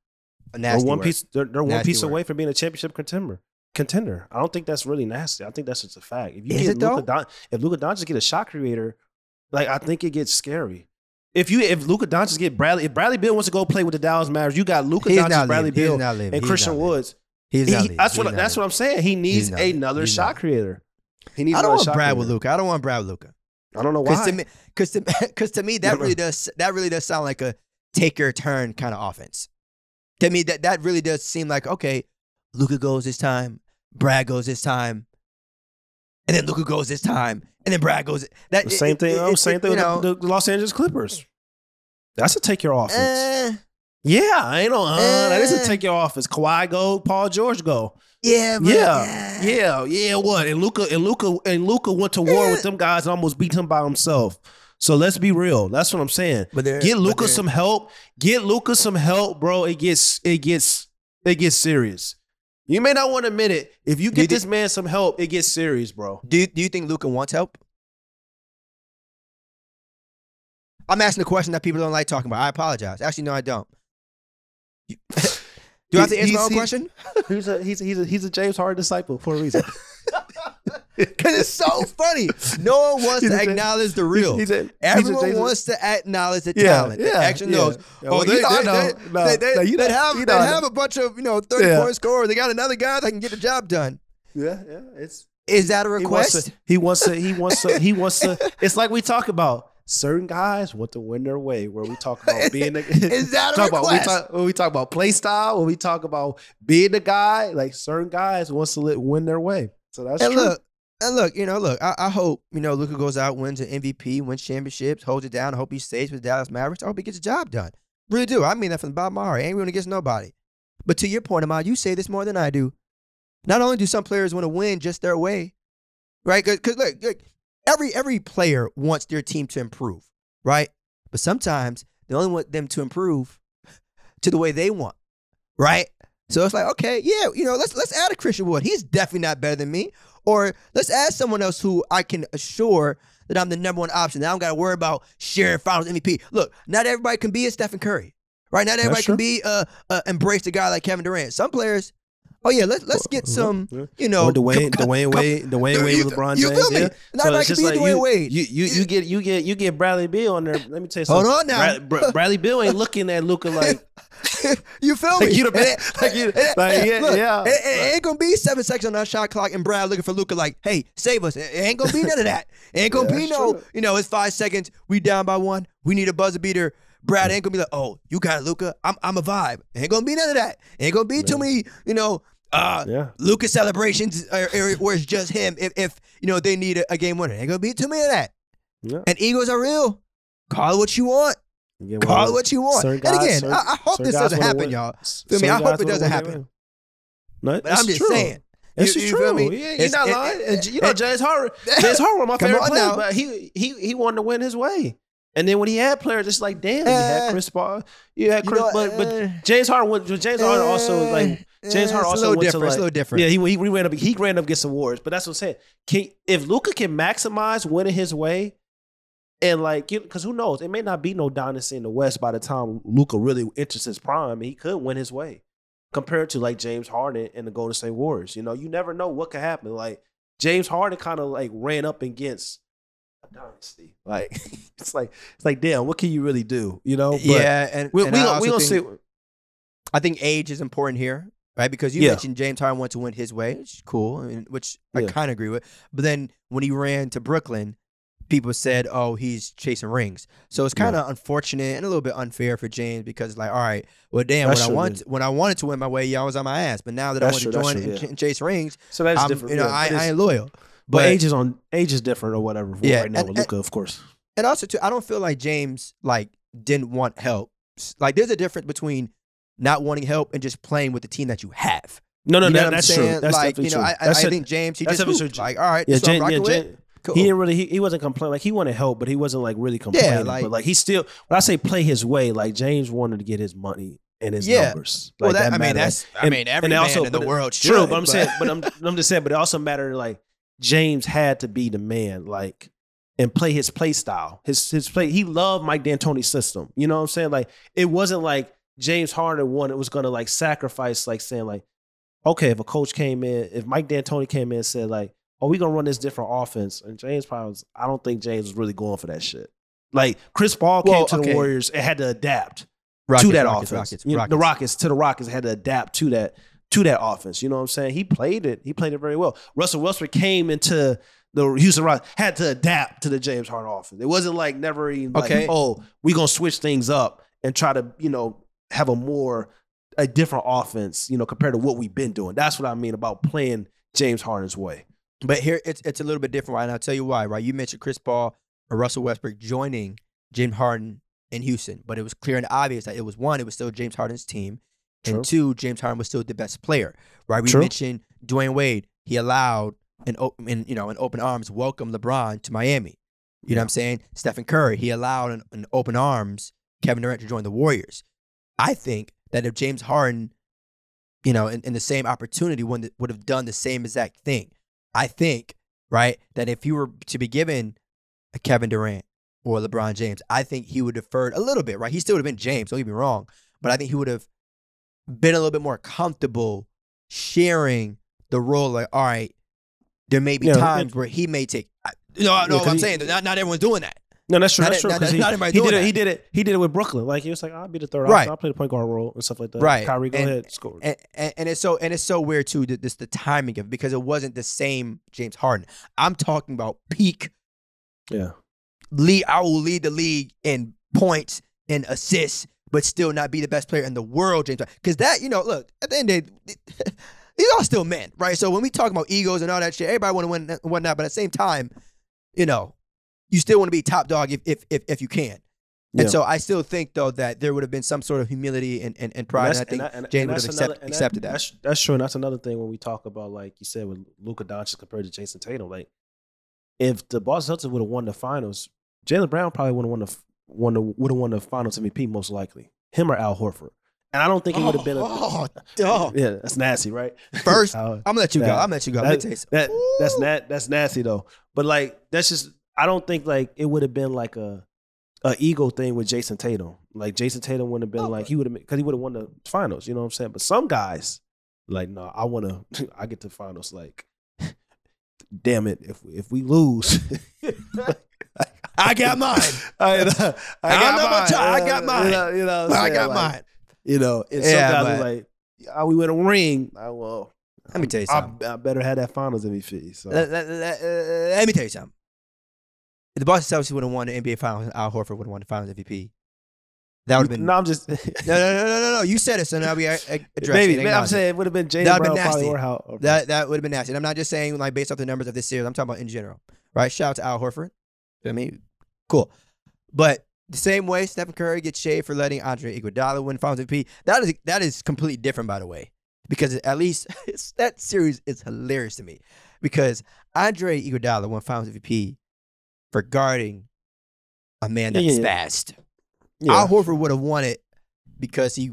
A
They're one
word.
piece. They're, they're one piece
word.
away from being a championship contender. Contender. I don't think that's really nasty. I think that's just a fact. If you
Is
get
it?
Luka Don, if Luka Doncic get a shot creator, like I think it gets scary. If you if Luka Doncic get Bradley, if Bradley Beal wants to go play with the Dallas Mavericks, you got Luka
He's
Doncic, Bradley.
Beal,
and
He's
Christian. Woods.
He's
He- that's
He's
what that's what. I'm saying. He needs another shot creator. He needs
I don't want
shot
Brad with
creator.
Luka. I don't want Brad with Luka.
I don't know why.
to because to, because to me, that really does that really does sound like a take your turn kind of offense. To me, that that really does seem like okay, Luka goes this time, Brad goes this time, and then Luka goes this time, and then Brad goes. That
The same
it-
thing.
it- it-
same thing
You
with
know,
the, the Los Angeles Clippers. That's a take your offense.
eh,
yeah, I ain't no. Uh, that is
Eh.
a take your offense. Kawhi go, Paul George go.
yeah, but,
Yeah, yeah, yeah. What? And Luka and Luka and Luka went to war with them guys and almost beat him by himself. So let's be real. That's what I'm saying.
But
Get
Luka
some help. Get Luka some help, bro. It gets it gets it gets serious. You may not want to admit it. If you
Do you
get this man some help, it gets serious, bro.
Do you, do you think Luka wants help? I'm asking a question that people don't like talking about. I apologize. Actually, no, I don't. Do I have to answer my own question?
He's a he's a, he's a he's a James Harden disciple for a reason.
Because it's so funny. No one wants
He's
to acknowledge the real.
He's a, he's a
Everyone wants to acknowledge the
Yeah,
talent, the
yeah,
action
yeah.
knows. Oh,
well, they-
know,
they
they,
know. No,
they, they,
no,
they have,
you
they have a bunch of you know thirty
Yeah.
point scorers. They got another guy that can get the job done.
Yeah, yeah. It's
Is that a
he wants
request?
to. He wants to. He wants to. He wants to. It's like we talk about. Certain guys want to win their way. Where we talk about being the.
Is that a
talk about, we
request?
talk, when we talk about play style, when we talk about being the guy, like certain guys wants to let, win their way. So that's
and
true.
look, and look, you know, look. I, I hope you know Luka goes out, wins an MVP, wins championships, holds it down. I hope he stays with the Dallas Mavericks. I hope he gets the job done. Really do. I mean that from the bottom of my heart. I ain't rooting against nobody. But to your point, Ahmad, you say this more than I do. Not only do some players want to win just their way, right? Because look, look, every every player wants their team to improve, right? But sometimes they only want them to improve to the way they want, right? So it's like, okay, yeah, you know, let's let's add a Christian Wood. He's definitely not better than me. Or let's add someone else who I can assure that I'm the number one option. That I don't got to worry about sharing Finals MVP. Look, not everybody can be a Stephen Curry, right? Not everybody can be uh, uh embrace a guy like Kevin Durant. Some players, oh yeah, let's let's get some, you know,
or Dwyane,
com- Dwyane
Wade, Dwyane Wade
you-
with LeBron
you
James.
feel me?
yeah.
Not everybody
it's
can
just
be Dwyane
you,
Wade.
You, you, you get you get you get Bradley Beal on there. Let me tell you something.
Hold on now.
Brad- Br- Bradley Beal ain't looking at Luka like
you feel me?
Like you the best. Like you- like, yeah,
look,
yeah.
It, it ain't gonna be seven seconds on that shot clock and Brad looking for Luka like, hey, save us. It ain't gonna be none of that. It ain't gonna
Yeah,
be no,
true.
you know, it's five seconds. We down by one. We need a buzzer beater. Brad ain't gonna be like, oh, you got it, Luka. I'm I'm a vibe. It Ain't gonna be none of that. It Ain't gonna be too many, you know, uh,
yeah.
Luka's celebrations or, or where it's just him. If, if you know they need a, a game winner, ain't gonna be too many of that.
Yeah.
And egos are real. Call it what you want. Call it what you want. and
guys-
again,
certain-
I, I hope this doesn't happen, y'all. Feel me? I hope it doesn't happen.
No,
But I'm just
true.
saying.
It's
You- you
true.
feel me?
Yeah, he's not
it-
lying.
it-
And, you know, James Harden. James Harden, my favorite
on
players,
now.
but he he he wanted to win his way. And then when he had players, it's like, damn, you
Eh.
had Chris Paul, you had
You know,
but but
eh,
James Harden went. James Harden also
eh,
like
eh,
James Harden
it's
also went to
different. It's
like
a little different.
yeah, he he ran up he ran up against awards, but that's what I'm saying. Can if Luka can maximize winning his way, and like because who knows, it may not be no dynasty in the West by the time Luka really enters his prime. He could win his way compared to like James Harden and the Golden State Warriors. You know, you never know what could happen. Like James Harden kind of like ran up against a dynasty. Like it's like it's like damn, what can you really do? You know? But
yeah, and
we
and
we we
think-
see.
I think age is important here, right? Because you
Yeah.
mentioned James Harden went to win his way, which is cool, and which I kind of agree with. But then when he ran to Brooklyn, people said, "Oh, he's chasing rings." So it's kind of unfortunate and a little bit unfair for James because, like, all right, well, damn,
That's
when I want when I wanted to win my way, y'all was on my ass. But now that
That's
I want
true,
to join
true,
and,
yeah.
ch- and chase rings,
So that's
I'm,
different.
you know,
yeah,
I, I ain't loyal.
But,
But
age is on age is different or whatever for
Yeah,
right now
and-
with Luka, of course.
and also too, I don't feel like James like didn't want help. Like, there's a difference between not wanting help and just playing with the team that you have.
No, no,
you know
no,
I'm
that's
saying?
true. That's
like,
definitely
you know,
true.
I, I,
That's
I think James, he just
definitely
hooped.
true.
like, all right,
yeah,
this is what I'm
James, yeah,
rocking with.
James,
Cool.
he didn't really he, he wasn't complaining like he wanted help, but he wasn't like really complaining.
like-
but like he still when I say play his way, like James wanted to get his money and his
Yeah.
numbers.
well,
Like,
that, I mean,
mattered.
that's, I mean, every
and
man
also-
in the
but-
world should.
True, but I'm saying, but I'm I'm just saying, but it also mattered like James had to be the man, like and play his play style. His his play. He loved Mike D'Antoni's system. You know what I'm saying? Like it wasn't like James Harden one. It was gonna like sacrifice, like saying like, okay, if a coach came in, if Mike D'Antoni came in and said like, oh, we gonna run this different offense, and James probably was, I don't think James was really going for that shit. Like Chris Paul came
Well,
to the. Warriors and had to adapt
Rockets,
to that
Rockets,
offense.
Rockets,
You know,
Rockets.
The Rockets to the Rockets had to adapt to that to that offense. You know what I'm saying? He played it. He played it very well. Russell Westbrook came into the Houston Rockets had to adapt to the James Harden offense. It wasn't like never even like,
Okay.
oh, we gonna switch things up and try to you know have a more a different offense. You know compared to what we've been doing. That's what I mean about playing James Harden's way.
But here it's it's a little bit different, right? And I'll tell you why, right? You mentioned Chris Paul or Russell Westbrook joining James Harden in Houston, but it was clear and obvious that it was one, it was still James Harden's team,
True.
and two, James Harden was still the best player, right? We
True.
mentioned Dwyane Wade. He allowed an open, in, you know, an open arms welcome LeBron to Miami. You know what I'm saying? Stephen Curry. He allowed an, an open arms Kevin Durant to join the Warriors. I think that if James Harden, you know, in, in the same opportunity would would have done the same exact thing, I think, right, that if he were to be given a Kevin Durant or LeBron James, I think he would have deferred a little bit, right? He still would have been James, don't get me wrong, but I think he would have been a little bit more comfortable sharing the role. Like, all right, there may be
Yeah,
times where he may take. I- No, no,
Yeah,
I'm
he-
saying not, not everyone's doing that.
No, that's true.
Not
That's true.
not-
he,
not everybody
he did it.
that.
He did it. He did it with Brooklyn. Like he was like, I'll be the third
Right.
option. I'll play the point guard role and stuff like that.
Right.
Kyrie, go
And-
ahead, score.
And, and, and it's so and it's so weird too that this the timing of it because it wasn't the same James Harden. I'm talking about peak
yeah.
lead. I will lead the league in points and assists, but still not be the best player in the world, James. Because that, you know, look at the end of the day, these are still men, right? So when we talk about egos and all that shit, everybody want to win and whatnot, but at the same time, you know, you still want to be top dog if if if, if you can. And
Yeah.
so I still think though that there would have been some sort of humility and, and, and pride. And, I think
and- and
would have accept,
another-
accepted that.
That's, that's true. And that's another thing when we talk about, like you said, with Luka Doncic compared to Jayson Tatum. Like, if the Boston Celtics would have won the finals, Jaylen Brown probably would have won the won the would have won the Finals MVP most likely. Him or Al Horford. and I don't think it would have been a.
Oh, dog.
Yeah, that's nasty, right?
First,
Uh,
I'm gonna let you go. I'm gonna let you go.
That-
tell you something.
that that's nat that's nasty though. But like that's just I don't think like it would have been like a a ego thing with Jayson Tatum. Like Jayson Tatum wouldn't have been
Oh,
like he would have because he would have won the finals. You know what I'm saying? But some guys like no, I want to. I get to finals. Like, damn it, if if we lose.
I got mine.
I, I
I'm
got mine.
I got
Uh,
mine.
You know, you know
I got
Like,
mine.
You know, and some
Yeah,
guys
but-
like, oh, we win a ring. I, well,
Let me tell you something.
I better have that finals MVP. So.
Let, let- let- uh, let me tell you something. The Boston Celtics would have won the NBA Finals and Al Horford would have won the Finals MVP, that would have been.
no, I'm just
No, no, no, no, no, no. You said it, so now we uh, address
maybe.
it.
maybe I'm saying it would have been
That'd
Brown
been nasty.
or how.
That that would have been nasty. And I'm not just saying like based off the numbers of this series. I'm talking about in general, right? Shout out to Al Horford. I mean, cool. But the same way Stephen Curry gets shaved for letting Andre Iguodala win Finals MVP. That is that is completely different, by the way, because at least that series is hilarious to me because Andre Iguodala won Finals MVP for guarding a man that's
yeah,
fast.
yeah.
Al Horford would have won it because he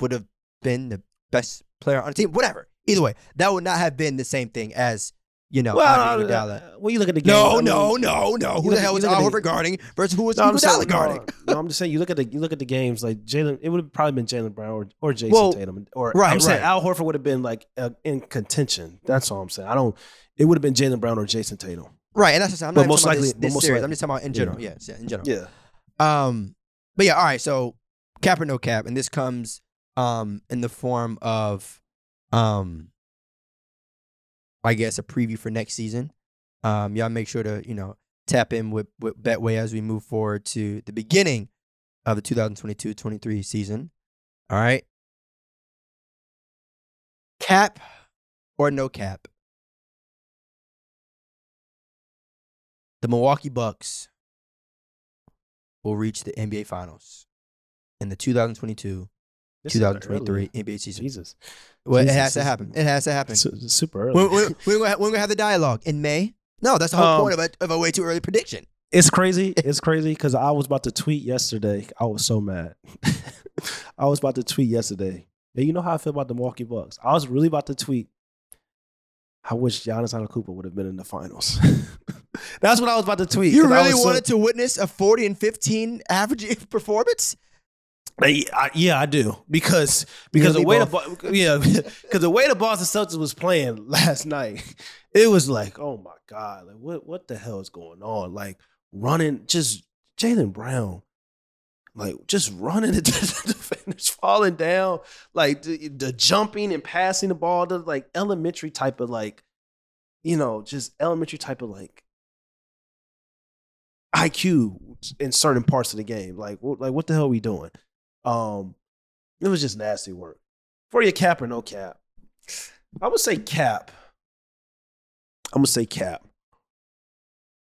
would have been the best player on the team. Whatever. Either way, that would not have been the same thing as you know
well,
Andre
uh,
Iguodala.
when you look at the game,
No,
I mean,
no, no, no. Who the hell was Al
at the-
Horford guarding versus who was
No,
Iguodala
saying,
guarding?
no, no, I'm just saying you look at the you look at the games like Jaylen. It would have probably been Jaylen Brown or, or Jayson
Well,
Tatum or
right,
I'm saying
right.
Al Horford would have been like uh, in contention. That's all I'm saying. I don't. It would have been Jaylen Brown or Jayson Tatum.
Right, and that's just I'm
But
not
most
most likely
likely-
this,
but most
series.
likely-
I'm just talking about in general.
Yeah.
Yes, yeah, in general.
Yeah.
Um, but yeah, all right. So cap or no cap, and this comes um in the form of um, I guess a preview for next season. Um, y'all make sure to you know tap in with with Betway as we move forward to the beginning of the 2022-23 season. All right, cap or no cap. The Milwaukee Bucks will reach the NBA Finals in the 2022
this
2023. NBA season.
Jesus,
Well, it has to happen. It has to happen.
Su- super early.
When, when, when, we're gonna have the dialogue in May? No, that's the whole
Um,
point of a, of a way too early prediction.
It's crazy. It's crazy because I was about to tweet yesterday. I was so mad. I was about to tweet yesterday. And you know how I feel about the Milwaukee Bucks. I was really about to tweet. I wish Giannis Antetokounmpo would have been in the finals. That's what I was about to tweet.
You really
was so-
wanted to witness a 40 and 15 average performance?
Uh, I- I- yeah, I do because because the way the
both.
Yeah because the way the Boston Celtics was playing last night, it was like oh my god, like what what the hell is going on? Like running, just Jaylen Brown, like just running the defenders, falling down, like the, the jumping and passing the ball, the like elementary type of like, you know, just elementary type of like IQ in certain parts of the game. Like, what, like what the hell are we doing? Um, it was just nasty work. For your cap or no cap, I would say cap. I'm gonna say cap.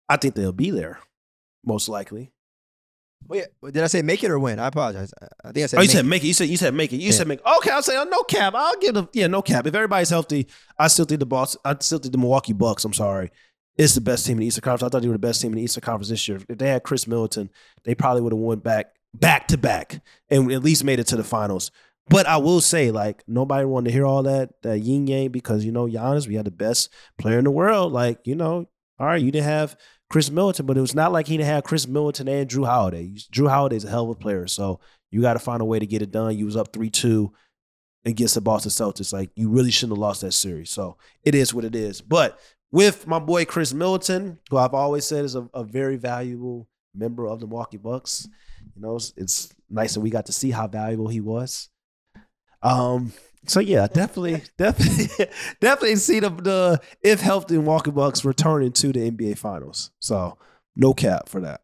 I think they'll be there, most likely.
Wait, did I say make it or win? I apologize. I- think I said.
Oh, you
make
said
it.
make it. You said you said make it. You
Yeah.
said make. Okay, I'll say uh, no cap. I'll give them. Yeah, no cap. If everybody's healthy, I still think the Boston. I still think the Milwaukee Bucks. I'm sorry, is the best team in the Eastern Conference. I thought they were the best team in the Eastern Conference this year. If they had Khris Middleton, they probably would have won back back to back and at least made it to the finals. But I will say, like nobody wanted to hear all that that yin yang because you know Giannis, we had the best player in the world. Like you know, all right, you didn't have Khris Middleton, but it was not like he didn't have Khris Middleton and Jrue Holiday. Jrue Holiday's a hell of a player, so you got to find a way to get it done. You was up three two against the Boston Celtics. Like you really shouldn't have lost that series. So it is what it is. But with my boy Khris Middleton, who I've always said is a, a very valuable member of the Milwaukee Bucks, you know, it's, it's nice that we got to see how valuable he was. Um. So yeah, definitely, definitely, definitely see the, the if healthy Milwaukee Bucks returning to the NBA Finals. So no cap for that.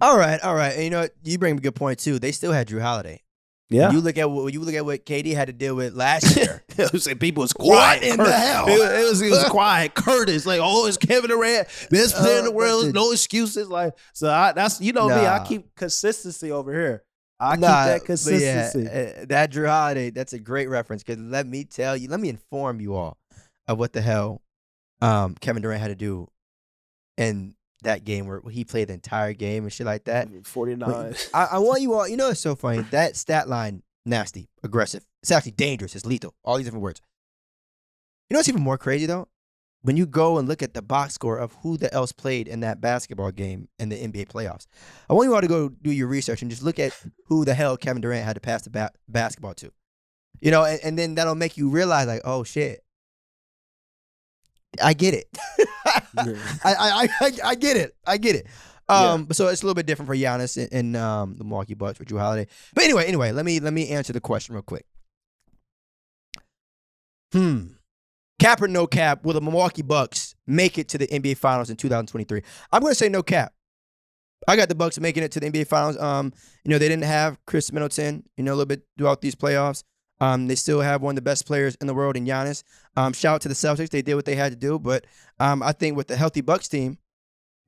All right, all right. And you know what? You bring up a good point too. They still had Jrue Holiday.
Yeah,
You look at what you look at what KD had to deal with last year.
it was people was
What
quiet.
in the hell?
It, it was it was quiet. Curtis, like, oh, it's Kevin Durant, best player in the
Uh,
world. no excuses. Like, so I, that's you know me. I keep consistency over here. I
Nah,
keep that consistency.
Yeah, uh, that Jrue Holiday, that's a great reference because let me tell you, let me inform you all of what the hell um, Kevin Durant had to do in that game where he played the entire game and shit like that.
Mm-hmm, 49.
I, I want you all. You know, it's so funny. That stat line, nasty, aggressive. It's actually dangerous. It's lethal. All these different words. You know what's even more crazy though? When you go and look at the box score of who the else played in that basketball game in the NBA playoffs, I want you all to go do your research and just look at who the hell Kevin Durant had to pass the ba- basketball to. You know, and, and then that'll make you realize, like, oh shit, I get it. I, I, I, I get it. I get it. Um, but so it's a little bit different for Giannis and, and um, the Milwaukee Bucks with Jrue Holiday. But anyway, anyway, let me let me answer the question real quick. Hmm. Cap or no cap, will the Milwaukee Bucks make it to the NBA Finals in 2023? I'm going to say no cap. I got the Bucks making it to the NBA Finals. Um, you know they didn't have Khris Middleton, you know, a little bit throughout these playoffs. Um, they still have one of the best players in the world in Giannis. Um, shout out to the Celtics. They did what they had to do. But um, I think with the healthy Bucks team,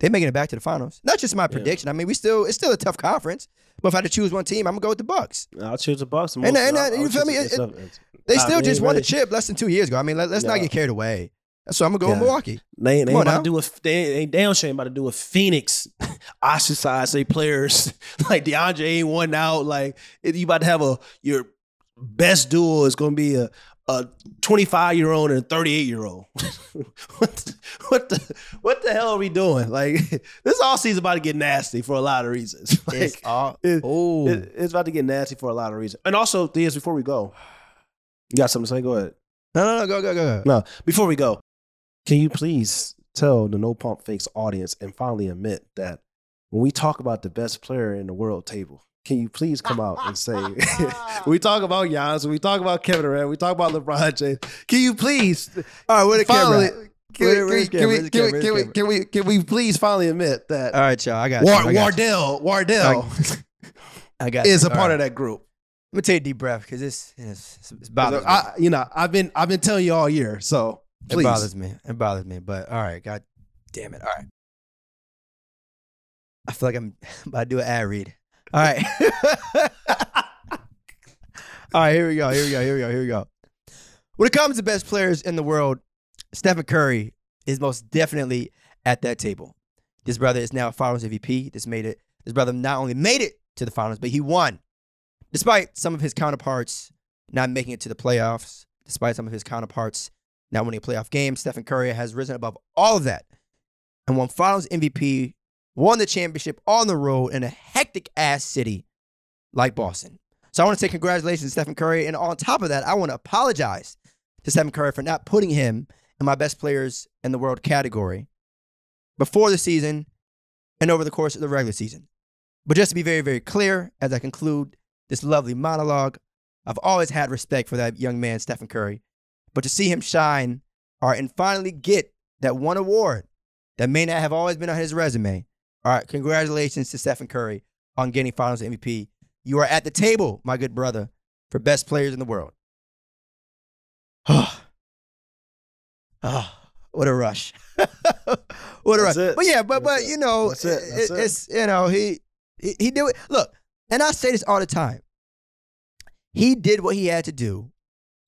they're making it back to the finals. Not just my prediction. I mean, we still it's still a tough conference. But if I had to choose one team, I'm gonna go with the Bucks.
I'll choose the Bucks.
And- and, uh, you feel me? It- They
Nah,
still
they
just
ain't
won the chip less than two years ago. I mean, let, us not get carried away. So I'm gonna go with Milwaukee.
They, they about to do a they ain't damn shame about to do a Phoenix ostracize their players like DeAndre ain't one out like you about to have a your best duel is going to be a a 25 year old and a 38 year old. what the, what the what the hell are we doing? Like this all season about to get nasty for a lot of reasons. Like,
It's all
it-
oh
it- it's about to get nasty for a lot of reasons. And also, Diaz, before we go, you got something to say? Go ahead.
no no no go go go go.
No, before we go, can you please tell the No Pump Fakes audience and finally admit that when we talk about the best player in the world table, can you please come out and say when we talk about Giannis, when we talk about Kevin Durant, we talk about LeBron James, can you please
All right, where the
finally
camera?
can we, can, we, can, we, can, we,
Where's
can we can we please finally admit that
All right, y'all. I got.
War,
I got.
Wardell Wardell
I got
is
you.
a part
All
of that group.
Let me take a deep breath because this it's, it's bothers me.
I, you know, I've been I've been telling you all year, so please.
It bothers me. It bothers me. But all right, God damn it. All right. I feel like I'm about to do an ad read. All right. all right, here we go. Here we go. Here we go. Here we go. When it comes to best players in the world, Stephen Curry is most definitely at that table. This brother is now a finals MVP. This made it. This brother not only made it to the finals, but he won. Despite some of his counterparts not making it to the playoffs, despite some of his counterparts not winning a playoff game, Stephen Curry has risen above all of that and won finals MVP, won the championship on the road in a hectic ass city like Boston. So I want to say congratulations to Stephen Curry. And on top of that, I want to apologize to Stephen Curry for not putting him in my best players in the world category before the season and over the course of the regular season. But just to be very, very clear, as I conclude this lovely monologue, I've always had respect for that young man, Stephen Curry. But to see him shine all right, and finally get that one award that may not have always been on his resume. All right, congratulations to Stephen Curry on getting finals MVP. You are at the table, my good brother, for best players in the world. Oh, what a rush. what a
That's
rush.
it.
But yeah, but
That's
but
it.
you know,
That's it. That's it.
it's you know, he he, he did it. Look, and I say this all the time. He did what he had to do.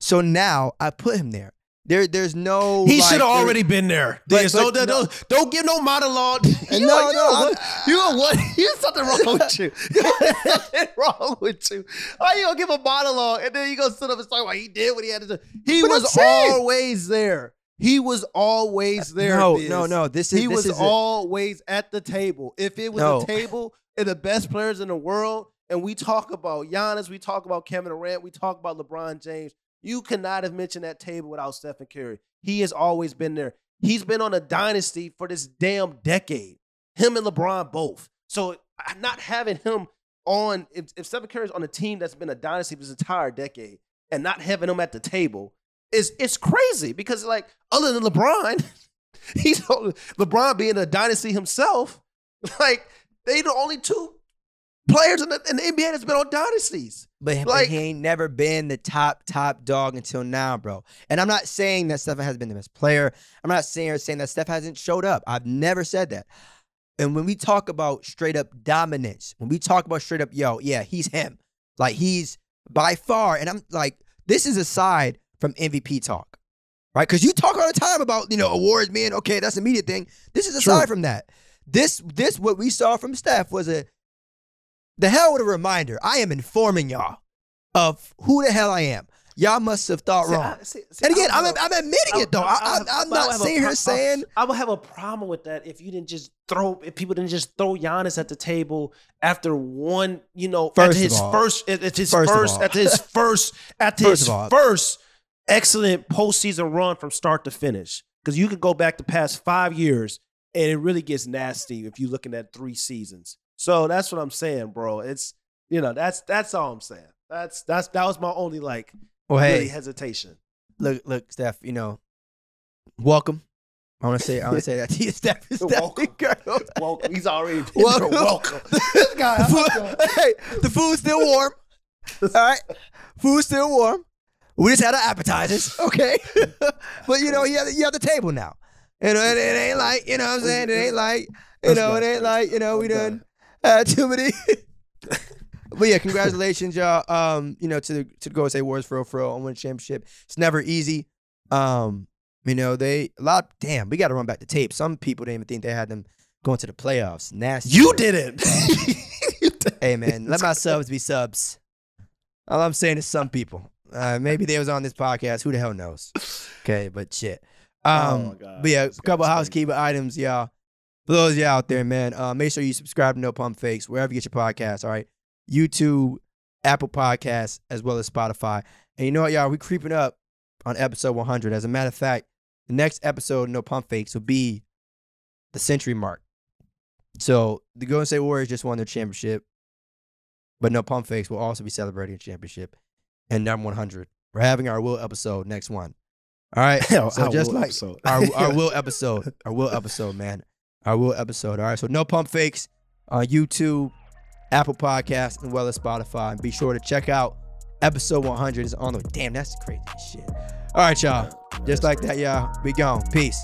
So now I put him there. There, there's no.
He
like,
should have already been there.
But-
don't,
but no-
don't, don't give no monologue. you,
No,
you,
no,
what? You know what? There's something wrong with you. Something wrong with you. Why you gonna give a monologue and then you gonna sit up and talk about he did what he had to do? He
But
was always there. He was always uh, there.
No,
Biz.
no, no. This is
He
this
was
is a-
always at the table. If it was
No.
a table and the best players in the world, and we talk about Giannis, we talk about Kevin Durant, we talk about LeBron James, you cannot have mentioned that table without Stephen Curry. He has always been there. He's been on a dynasty for this damn decade. Him and LeBron both. So not having him on, if, if Stephen Curry's on a team that's been a dynasty for this entire decade, and not having him at the table is it's crazy because like other than LeBron, he's LeBron being a dynasty himself. Like they the only two players in the, in the NBA that's been on dynasties.
But, but he ain't never been the top top dog until now, bro. And I'm not saying that Steph has been the best player. I'm not saying saying that Steph hasn't showed up. I've never said that. And when we talk about straight up dominance, when we talk about straight up, yo, yeah, he's him. Like he's by far, and I'm like, this is aside from MVP talk, right? Because you talk all the time about you know awards being okay, that's an immediate thing. This is aside
True.
from that. this this what we saw from Steph was a the hell with a reminder. I am informing y'all of who the hell I am. Y'all must have thought
See,
wrong.
I- see- see,
and again,
I
I'm, I'm admitting it though. I, I, I'm,
I would
not sitting here saying
I would have a problem with that if you didn't just throw if people didn't just throw Giannis at the table after one, you know,
First
at his
all-
first at at his
first
first at his first at
First
his
all-
first excellent postseason run from start to finish. Because you could go back the past five years and it really gets nasty if you're looking at three seasons. So that's what I'm saying, bro. It's you know, that's that's all I'm saying. That's that's that was my only like
well,
really
hey,
hesitation.
look, look, Steph. You know, welcome. I want to say, I want to say that to you, Steph. Steph
Welcome.
girl.
Welcome. He's already
Welcome.
welcome. This guy,
The food, hey, the food's still warm. All right, food's still warm. We just had our appetizers, okay? but you know, you have, you have the table now. You know, it, it ain't like you know what I'm saying. It ain't like you know, it ain't like you know we done had too many. but yeah, congratulations, y'all. Um, you know, to the to the Golden State Warriors for real, for real, on winning championship. It's never easy. Um, you know, they a lot. Damn, we got to run back the tape. Some people didn't even think they had them going to the playoffs. Nasty.
You didn't.
Hey man, let my subs be subs. All I'm saying is some people. Uh, maybe they was on this podcast. Who the hell knows? Okay, but shit. Um,
Oh, my God.
but yeah, a couple
guy's crazy.
housekeeping items, y'all. For those of you out there, man, uh, make sure you subscribe to No Pump Fakes wherever you get your podcasts. All right, YouTube, Apple Podcasts, as well as Spotify. And you know what, y'all? We creeping up on episode 100. As a matter of fact, the next episode, No Pump Fakes, will be the century mark. So the Golden State Warriors just won their championship, but No Pump Fakes will also be celebrating a championship and number 100. We're having our Will episode next one. All right. So
our
just like
episode.
our our Will episode, our Will episode, man, our Will episode. All right. So no pump fakes on YouTube, Apple Podcasts, and well as Spotify. And be sure to check out episode 100 is on the. Damn, that's crazy shit. All right, y'all. Just like that, y'all. We gone. Peace.